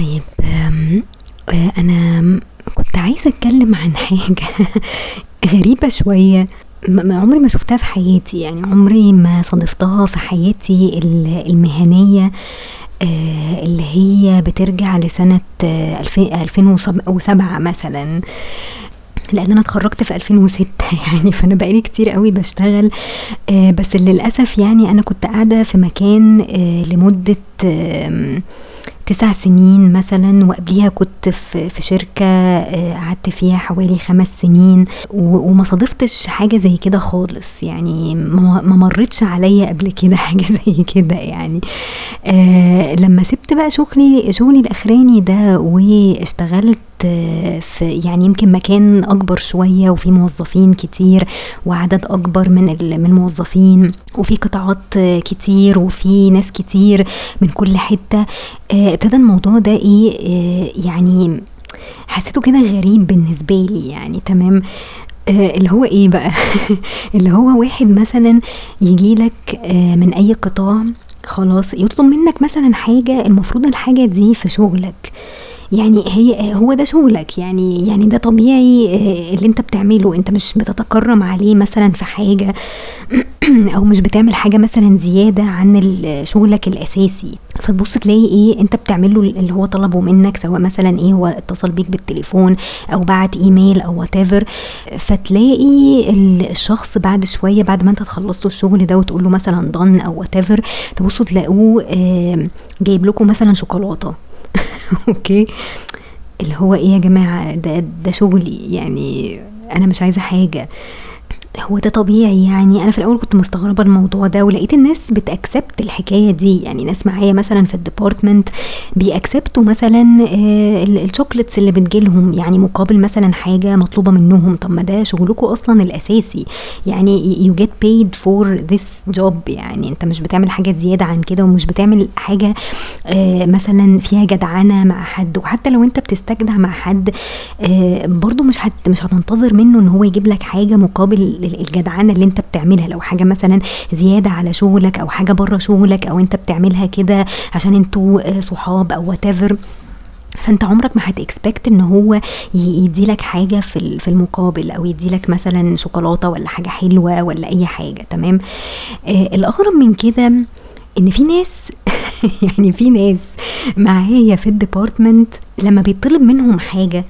طيب آآ أنا كنت عايزة أتكلّم عن شوية. م م عمري ما شُفتها في حياتي، يعني عمري ما صادفتها في حياتي ال المهنية آآ اللي هي بترجع لسنة ألف ألفين وسب وسبعة مثلًا، لإن أنا اتخرّجت في 2006 يعني فأنا بقى لي كتير أوي باشتغل آآ بس للأسف يعني أنا كنت قاعدة في مكان آآ 9 سنين مثلًا وقبليها كنت في شركة آآ قعدت فيها حوالي 5 سنين وما صادفتش حاجة زي كده خالص، يعني ما مرّتش عليّا قبل كده حاجة زي كده يعني. آآ لمّا سِبت بقى شغلي شغلي الأخراني ده واشتغلت في يعني يمكن مكان أكبر شوية وفيه موظفين كتير وعدد أكبر من من الموظفين وفيه قطاعات كتير وفيه ناس كتير من كل حتّة، آآ ابتدى الموضوع ده إيه، آآ يعني حسّيته كده غريب بالنسبة لي يعني تمام، آآ اللي هو إيه بقى، اللي هو واحد مثلًا ييجي لك آآ من أي قطاع خلاص يطلب منّك مثلًا حاجة المفروض الحاجة دي في شغلك، يعني هي هو ده شغلك يعني يعني ده طبيعي آآ اللي أنت بتعمله، أنت مش بتتكرّم عليه مثلًا في حاجة أو مش بتعمل حاجة مثلًا زيادة عن شغلك الأساسي، فتبُص تلاقي إيه، أنت بتعمل له اللي هو طلبه منّك سواء مثلًا إيه، هو اتصل بيك بالتليفون أو بعت إيميل أو whatever. فتلاقي ال الشخص بعد شوية بعد ما أنت تخلّص له الشغل ده وتقول له مثلًا done أو whatever تبُصّوا تلاقوه آآ جايب لكم مثلًا شوكولاتة. أوكي، اللي هو إيه يا جماعة؟ ده ده شغلي يعني أنا مش عايزة حاجة، هو ده طبيعي يعني؟ أنا في الأول كنت مستغربة الموضوع ده ولقيت الناس بتaccept الحكاية دي، يعني ناس معايا مثلًا في الdepartment بيacceptوا مثلًا آآ ال الchocolates اللي بتيجي لهم، يعني مقابل مثلًا حاجة مطلوبة منّهم، طب ما ده شغلكم أصلًا الأساسي، يعني you get paid for this job. يعني أنت مش بتعمل حاجة زيادة عن كده ومش بتعمل حاجة آآ مثلًا فيها جدعنة مع حد، وحتى لو أنت بتستجدع مع حد آآ برضه مش هت مش هتنتظر منّه إن هو يجيب لك حاجة مقابل ال الجدعنة اللي أنت بتعملها، لو حاجة مثلًا زيادة على شغلك أو حاجة برّه شغلك أو أنت بتعملها كده عشان أنتم آآ صحاب أو whatever فأنت عمرك ما هتexpect إن هو ي يدّي لك حاجة في في المقابل أو يدّي لك مثلًا شوكولاتة والّا حاجة حلوة والّا أي حاجة. تمام، آآ الأغرب من كده إن في ناس يعني في ناس معايا في الdepartment لمّا بيتطلب منهم حاجة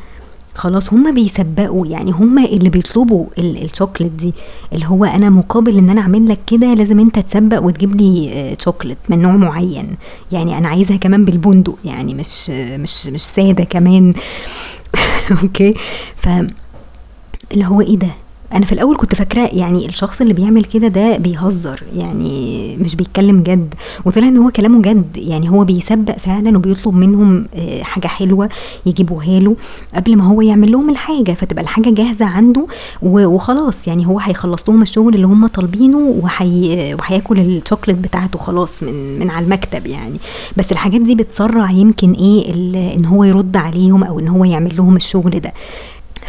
خلاص هُم بيسبّقوا، يعني هُم اللي بيطلبوا ال الchocolate دي، اللي هو أنا مقابل إن أنا أعمل لك كده لازم أنت تسبّق وتجيب لي آآ chocolate من نوع معيّن، يعني أنا عايزها كمان بالبندق يعني مش مش مش سادة كمان. أوكي، ف اللي هو إيه ده! أنا في الأول كنت فاكراه يعني الشخص اللي بيعمل كده ده بيهزر، يعني مش بيتكلّم جَد، وطلع إن هو كلامه جَد، يعني هو بيسبّق فعلًا وبيطلب منهم آآ حاجة حلوة يجيبوها له قبل ما هو يعمل لهم الحاجة، فتبقى الحاجة جاهزة عنده وخلاص يعني هو هيخلّص لهم الشغل اللي هُم طالبينه وهي وهياكل الchocolate بتاعته خلاص من من على المكتب يعني، بس الحاجات دي بتسرّع يمكن ال إن هو يرُد عليهم أو إن هو يعمل لهم الشغل ده.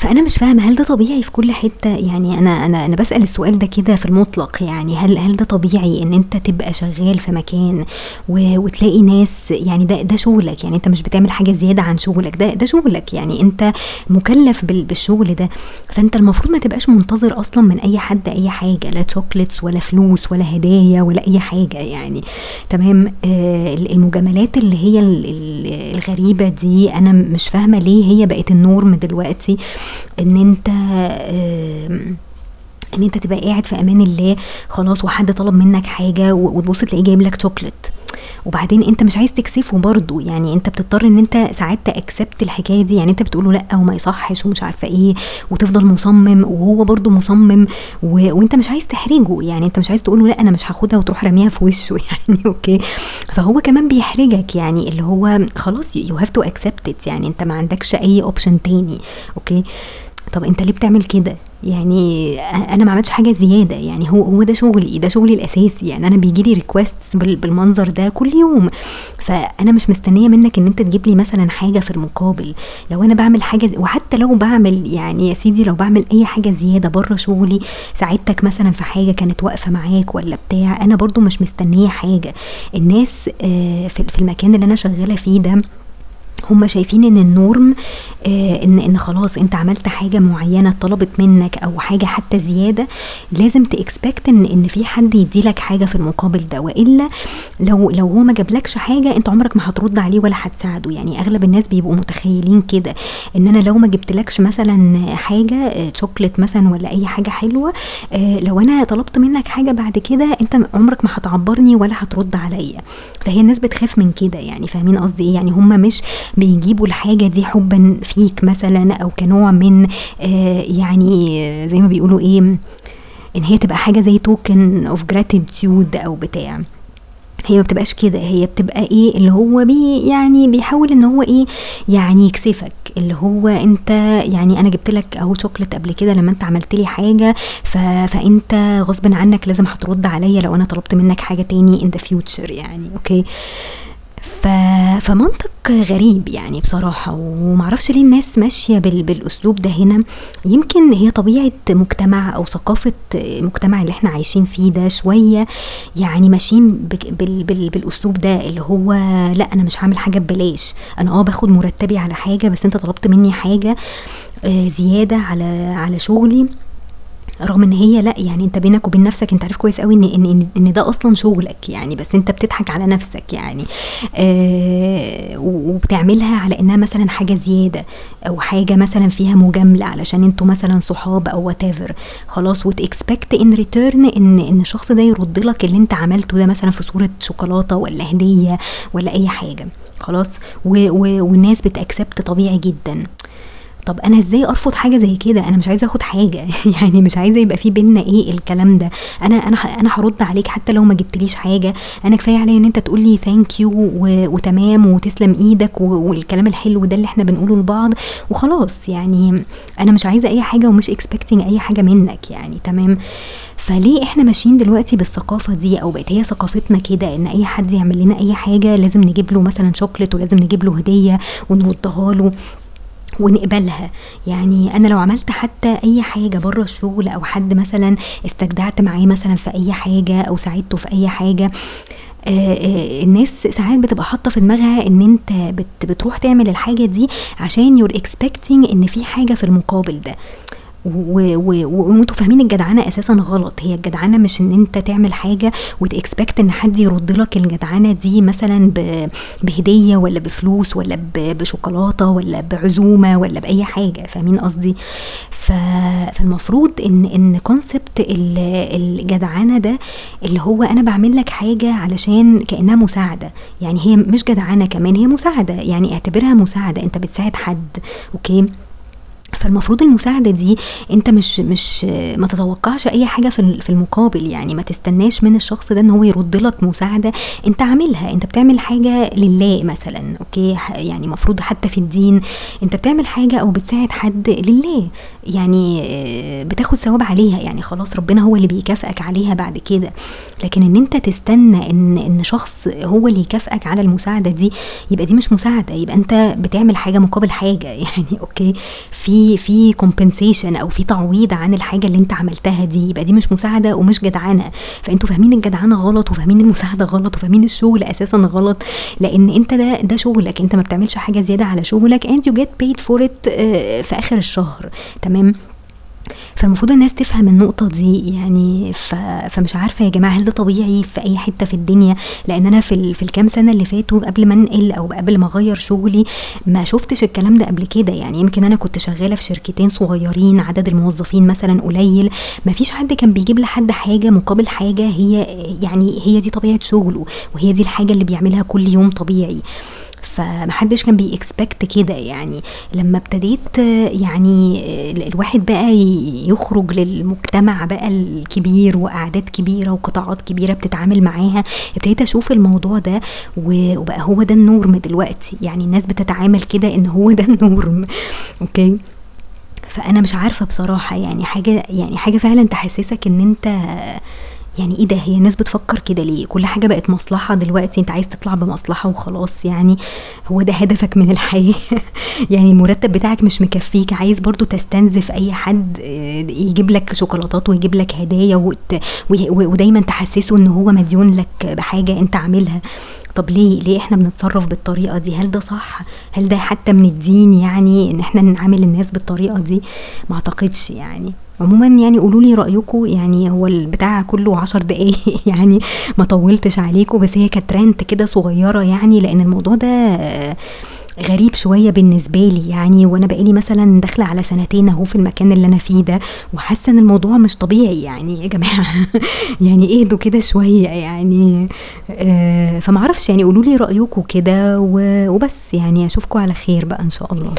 فأنا مش فاهمة هل ده طبيعي في كل حتّة؟ يعني أنا أنا أنا باسأل السؤال ده كده في المطلق يعني هل هل ده طبيعي إن أنت تبقى شغّال في مكان و وتلاقي ناس؟ يعني ده ده شغلك، يعني أنت مش بتعمل حاجة زيادة عن شغلك، ده ده شغلك، يعني أنت مُكلّف بال بالشغل ده، فأنت المفروض ما تبقاش منتظر أصلًا من أي حد أي حاجة، لا chocolates ولا فلوس ولا هدايا ولا أي حاجة يعني. تمام، ال المجاملات اللي هي ال ال الغريبة دي أنا مش فاهمة ليه هي بقت الnorm دلوقتي. أنت آمم إن أنت تبقى قاعد في أمان الله خلاص وحد طلب منّك حاجة و وتبُص تلاقيه جايب لك chocolate. وبعدين أنت مش عايز تكسفه برضه، يعني أنت بتضطر إن أنت ساعات ت accept الحكاية دي، يعني أنت بتقول له لأ وما يصحّش ومش عارفة إيه وتفضل مصمّم وهو برضه مصمّم و وأنت مش عايز تحرجه، يعني أنت مش عايز تقول له لأ أنا مش هاخدها وتروح راميها في وشه. يعني okay، فهو كمان بيحرجك. يعني اللي هو خلاص have to accept it. يعني أنت ما عندكش أي option تاني. okay، طب أنت ليه بتعمل كده؟ يعني أ أنا ما عملتش حاجة زيادة، يعني هو هو ده شغلي، ده شغلي الأساسي، يعني أنا بييجي لي بال بالمنظر ده كل يوم، فأنا مش مستنية منّك إن أنت تجيب لي مثلًا حاجة في المقابل، لو أنا باعمل حاجة ز وحتى لو باعمل يعني يا سيدي لو باعمل أي حاجة زيادة برّه شغلي، ساعدتك مثلًا في حاجة كانت واقفة معاك والّا بتاع، أنا برضه مش مستنية حاجة، الناس آآ في المكان اللي أنا شغّالة فيه ده هم شايفين إن ال norm آه إن إن خلاص أنت عملت حاجة معينة طلبت منك أو حاجة حتى زيادة لازم ت expect إن إن في حد يديلك حاجة في المقابل ده. وإلا لو لو هو ما جابلكش حاجة أنت عمرك ما هترد عليه ولا هتساعده. يعني أغلب الناس بيبقوا متخيلين كده إن أنا لو ما جبتلكش مثلا حاجة شوكليت آه، مثلا ولا أي حاجة حلوة آه لو أنا طلبت منك حاجة بعد كده أنت عمرك ما هتعبرني ولا هترد عليا. فهي الناس بتخاف من كده يعني فاهمين قصدي إيه؟ يعني هم مش بيجيبوا الحاجة دي حبا فيك مثلا أو كنوع من آه يعني زي ما بيقولوا إيه إن هي تبقى حاجة زي token of gratitude أو بتاع. هي ما بتبقاش كده هي بتبقى إيه اللي هو بي يعني بيحاول إن هو إيه يعني يكسفك. اللي هو أنت يعني أنا جبت لك أهو شوكليت قبل كده لما أنت عملت لي حاجة ف... فأنت غصب عنك لازم هترد عليا لو أنا طلبت منك حاجة تاني in the future يعني okay؟ ف... فمنطق غريب يعني بصراحة ومعرفش ليه الناس ماشية بال... بالأسلوب ده هنا. يمكن هي طبيعة مجتمع أو ثقافة مجتمع اللي إحنا عايشين فيه ده شوية يعني ماشيين بال... بال... بالأسلوب ده اللي هو لا أنا مش هعمل حاجة ببلاش. أنا آه باخد مرتبي على حاجة بس أنت طلبت مني حاجة آه، زيادة على على شغلي. رغم إن هي لأ يعني أنت بينك وبين نفسك أنت عارف كويس قوي إن إن إن ده أصلا شغلك يعني بس أنت بتضحك على نفسك يعني. آه وبتعملها على إنها مثلا حاجة زيادة أو حاجة مثلا فيها مجاملة علشان أنتوا مثلا صحاب أو وات خلاص وت expect in return إن إن الشخص ده يرد لك اللي أنت عملته ده مثلا في صورة شوكولاتة ولا هدية ولا أي حاجة. خلاص والناس بت accept طبيعي جدا. طب أنا إزاي أرفض حاجة زي كده؟ أنا مش عايزة أخد حاجة. يعني مش عايزة يبقى في بينا إيه الكلام ده. أنا أنا أنا هرد عليك حتى لو ما جبتليش حاجة. أنا كفاية عليا إن أنت تقول لي thank you وتمام وتسلم إيدك والكلام الحلو ده اللي إحنا بنقوله لبعض. وخلاص يعني أنا مش عايزة أي حاجة ومش expecting أي حاجة منك يعني تمام؟ فليه إحنا ماشيين دلوقتي بالثقافة دي؟ أو بقت هي ثقافتنا كده إن أي حد يعمل لنا أي حاجة لازم نجيب له مثلا شوكليت ولازم نجيب له هدية ونردها له. ونقبلها. يعني أنا لو عملت حتى أي حاجة بره الشغل أو حد مثلا استجدعت معاه مثلا في أي حاجة أو ساعدته في أي حاجة آه، آه، الناس ساعات بتبقى حاطة في دماغها إن أنت بتروح تعمل الحاجة دي عشان you're expecting إن في حاجة في المقابل ده. وأنتوا فاهمين الجدعنة أساسا غلط. هي الجدعنة مش إن أنت تعمل حاجة وت expect إن حد يرد لك الجدعنة دي مثلا بهدية ولا بفلوس ولا بشوكولاتة ولا بعزومة ولا بأي حاجة. فاهمين قصدي؟ فالمفروض ان إن concept الجدعنة ده اللي هو أنا بعمل لك حاجة علشان كأنها مساعدة. يعني هي مش جدعنة كمان هي مساعدة. يعني اعتبرها مساعدة. أنت بتساعد حد. okay؟ فالمفروض المساعدة دي انت مش مش ما تتوقعش اي حاجة في المقابل يعني ما تستناش من الشخص ده ان هو يرد لك مساعدة انت عاملها. انت بتعمل حاجة لله مثلا okay؟ يعني مفروض حتى في الدين انت بتعمل حاجة أو بتساعد حد لله. يعني بتاخد ثواب عليها. يعني خلاص ربنا هو اللي بيكافئك عليها بعد كده. لكن إن أنت تستنى إن إن شخص هو اللي يكافئك على المساعدة دي يبقى دي مش مساعدة. يبقى أنت بتعمل حاجة مقابل حاجة. يعني okay في في compensation أو في تعويض عن الحاجة اللي أنت عملتها دي يبقى دي مش مساعدة ومش جدعانة. فأنتوا فاهمين الجدعانة غلط وفاهمين المساعدة غلط وفاهمين الشغل أساسا غلط. لأن أنت ده ده شغلك. أنت ما بتعملش حاجة زيادة على شغلك and you get paid for it آه، في آخر الشهر. تمام؟ فالمفروض الناس تفهم النقطة دي يعني ف... فمش عارفة يا جماعة هل ده طبيعي في أي حتة في الدنيا؟ لأن أنا في, ال... في الكام سنة اللي فاتوا قبل ما أنقل أو قبل ما أغير شغلي ما شفتش الكلام ده قبل كده. يعني يمكن أنا كنت شغالة في شركتين صغيرين عدد الموظفين مثلا قليل. ما فيش حد كان بيجيب لحد حاجة مقابل حاجة هي يعني هي دي طبيعة شغله وهي دي الحاجة اللي بيعملها كل يوم طبيعي. فمحدش كان بي expect كده يعني. لما ابتديت يعني الواحد بقى يخرج للمجتمع بقى الكبير واعداد كبيرة وقطاعات كبيرة بتتعامل معاها ابتديت أشوف الموضوع ده وبقى هو ده ال norm دلوقتي. يعني الناس بتتعامل كده إن هو ده ال norm أوكي؟ فأنا مش عارفة بصراحة يعني حاجة يعني حاجة فعلا تحسسك إن أنت يعني إيه ده؟ هي الناس بتفكر كده ليه؟ كل حاجة بقت مصلحة دلوقتي أنت عايز تطلع بمصلحة وخلاص يعني. هو ده هدفك من الحياة؟ يعني المرتب بتاعك مش مكفيك عايز برضو تستنزف أي حد آه، يجيب لك شوكولاتات ويجيب لك هدايا ودايما تحسسه إن هو مديون لك بحاجة أنت عاملها. طب ليه؟ ليه إحنا بنتصرف بالطريقة دي؟ هل ده صح؟ هل ده حتى من الدين يعني إن إحنا نعامل الناس بالطريقة دي؟ ما أعتقدش يعني. عموما يعني قولوا لي رايكم يعني هو البتاع كله عشر دقايق يعني ما طولتش عليكم بس هي كانت كده صغيرة يعني لأن الموضوع ده غريب شوية بالنسبة لي يعني. وأنا بقالي مثلا داخلة على سنتين أهو في المكان اللي أنا فيه ده وحاسة إن الموضوع مش طبيعي يعني يا جماعة. يعني اهدوا كده شوية يعني آه فمعرفش يعني قولوا لي رأيكم كده وبس يعني اشوفكم على خير بقى إن شاء الله.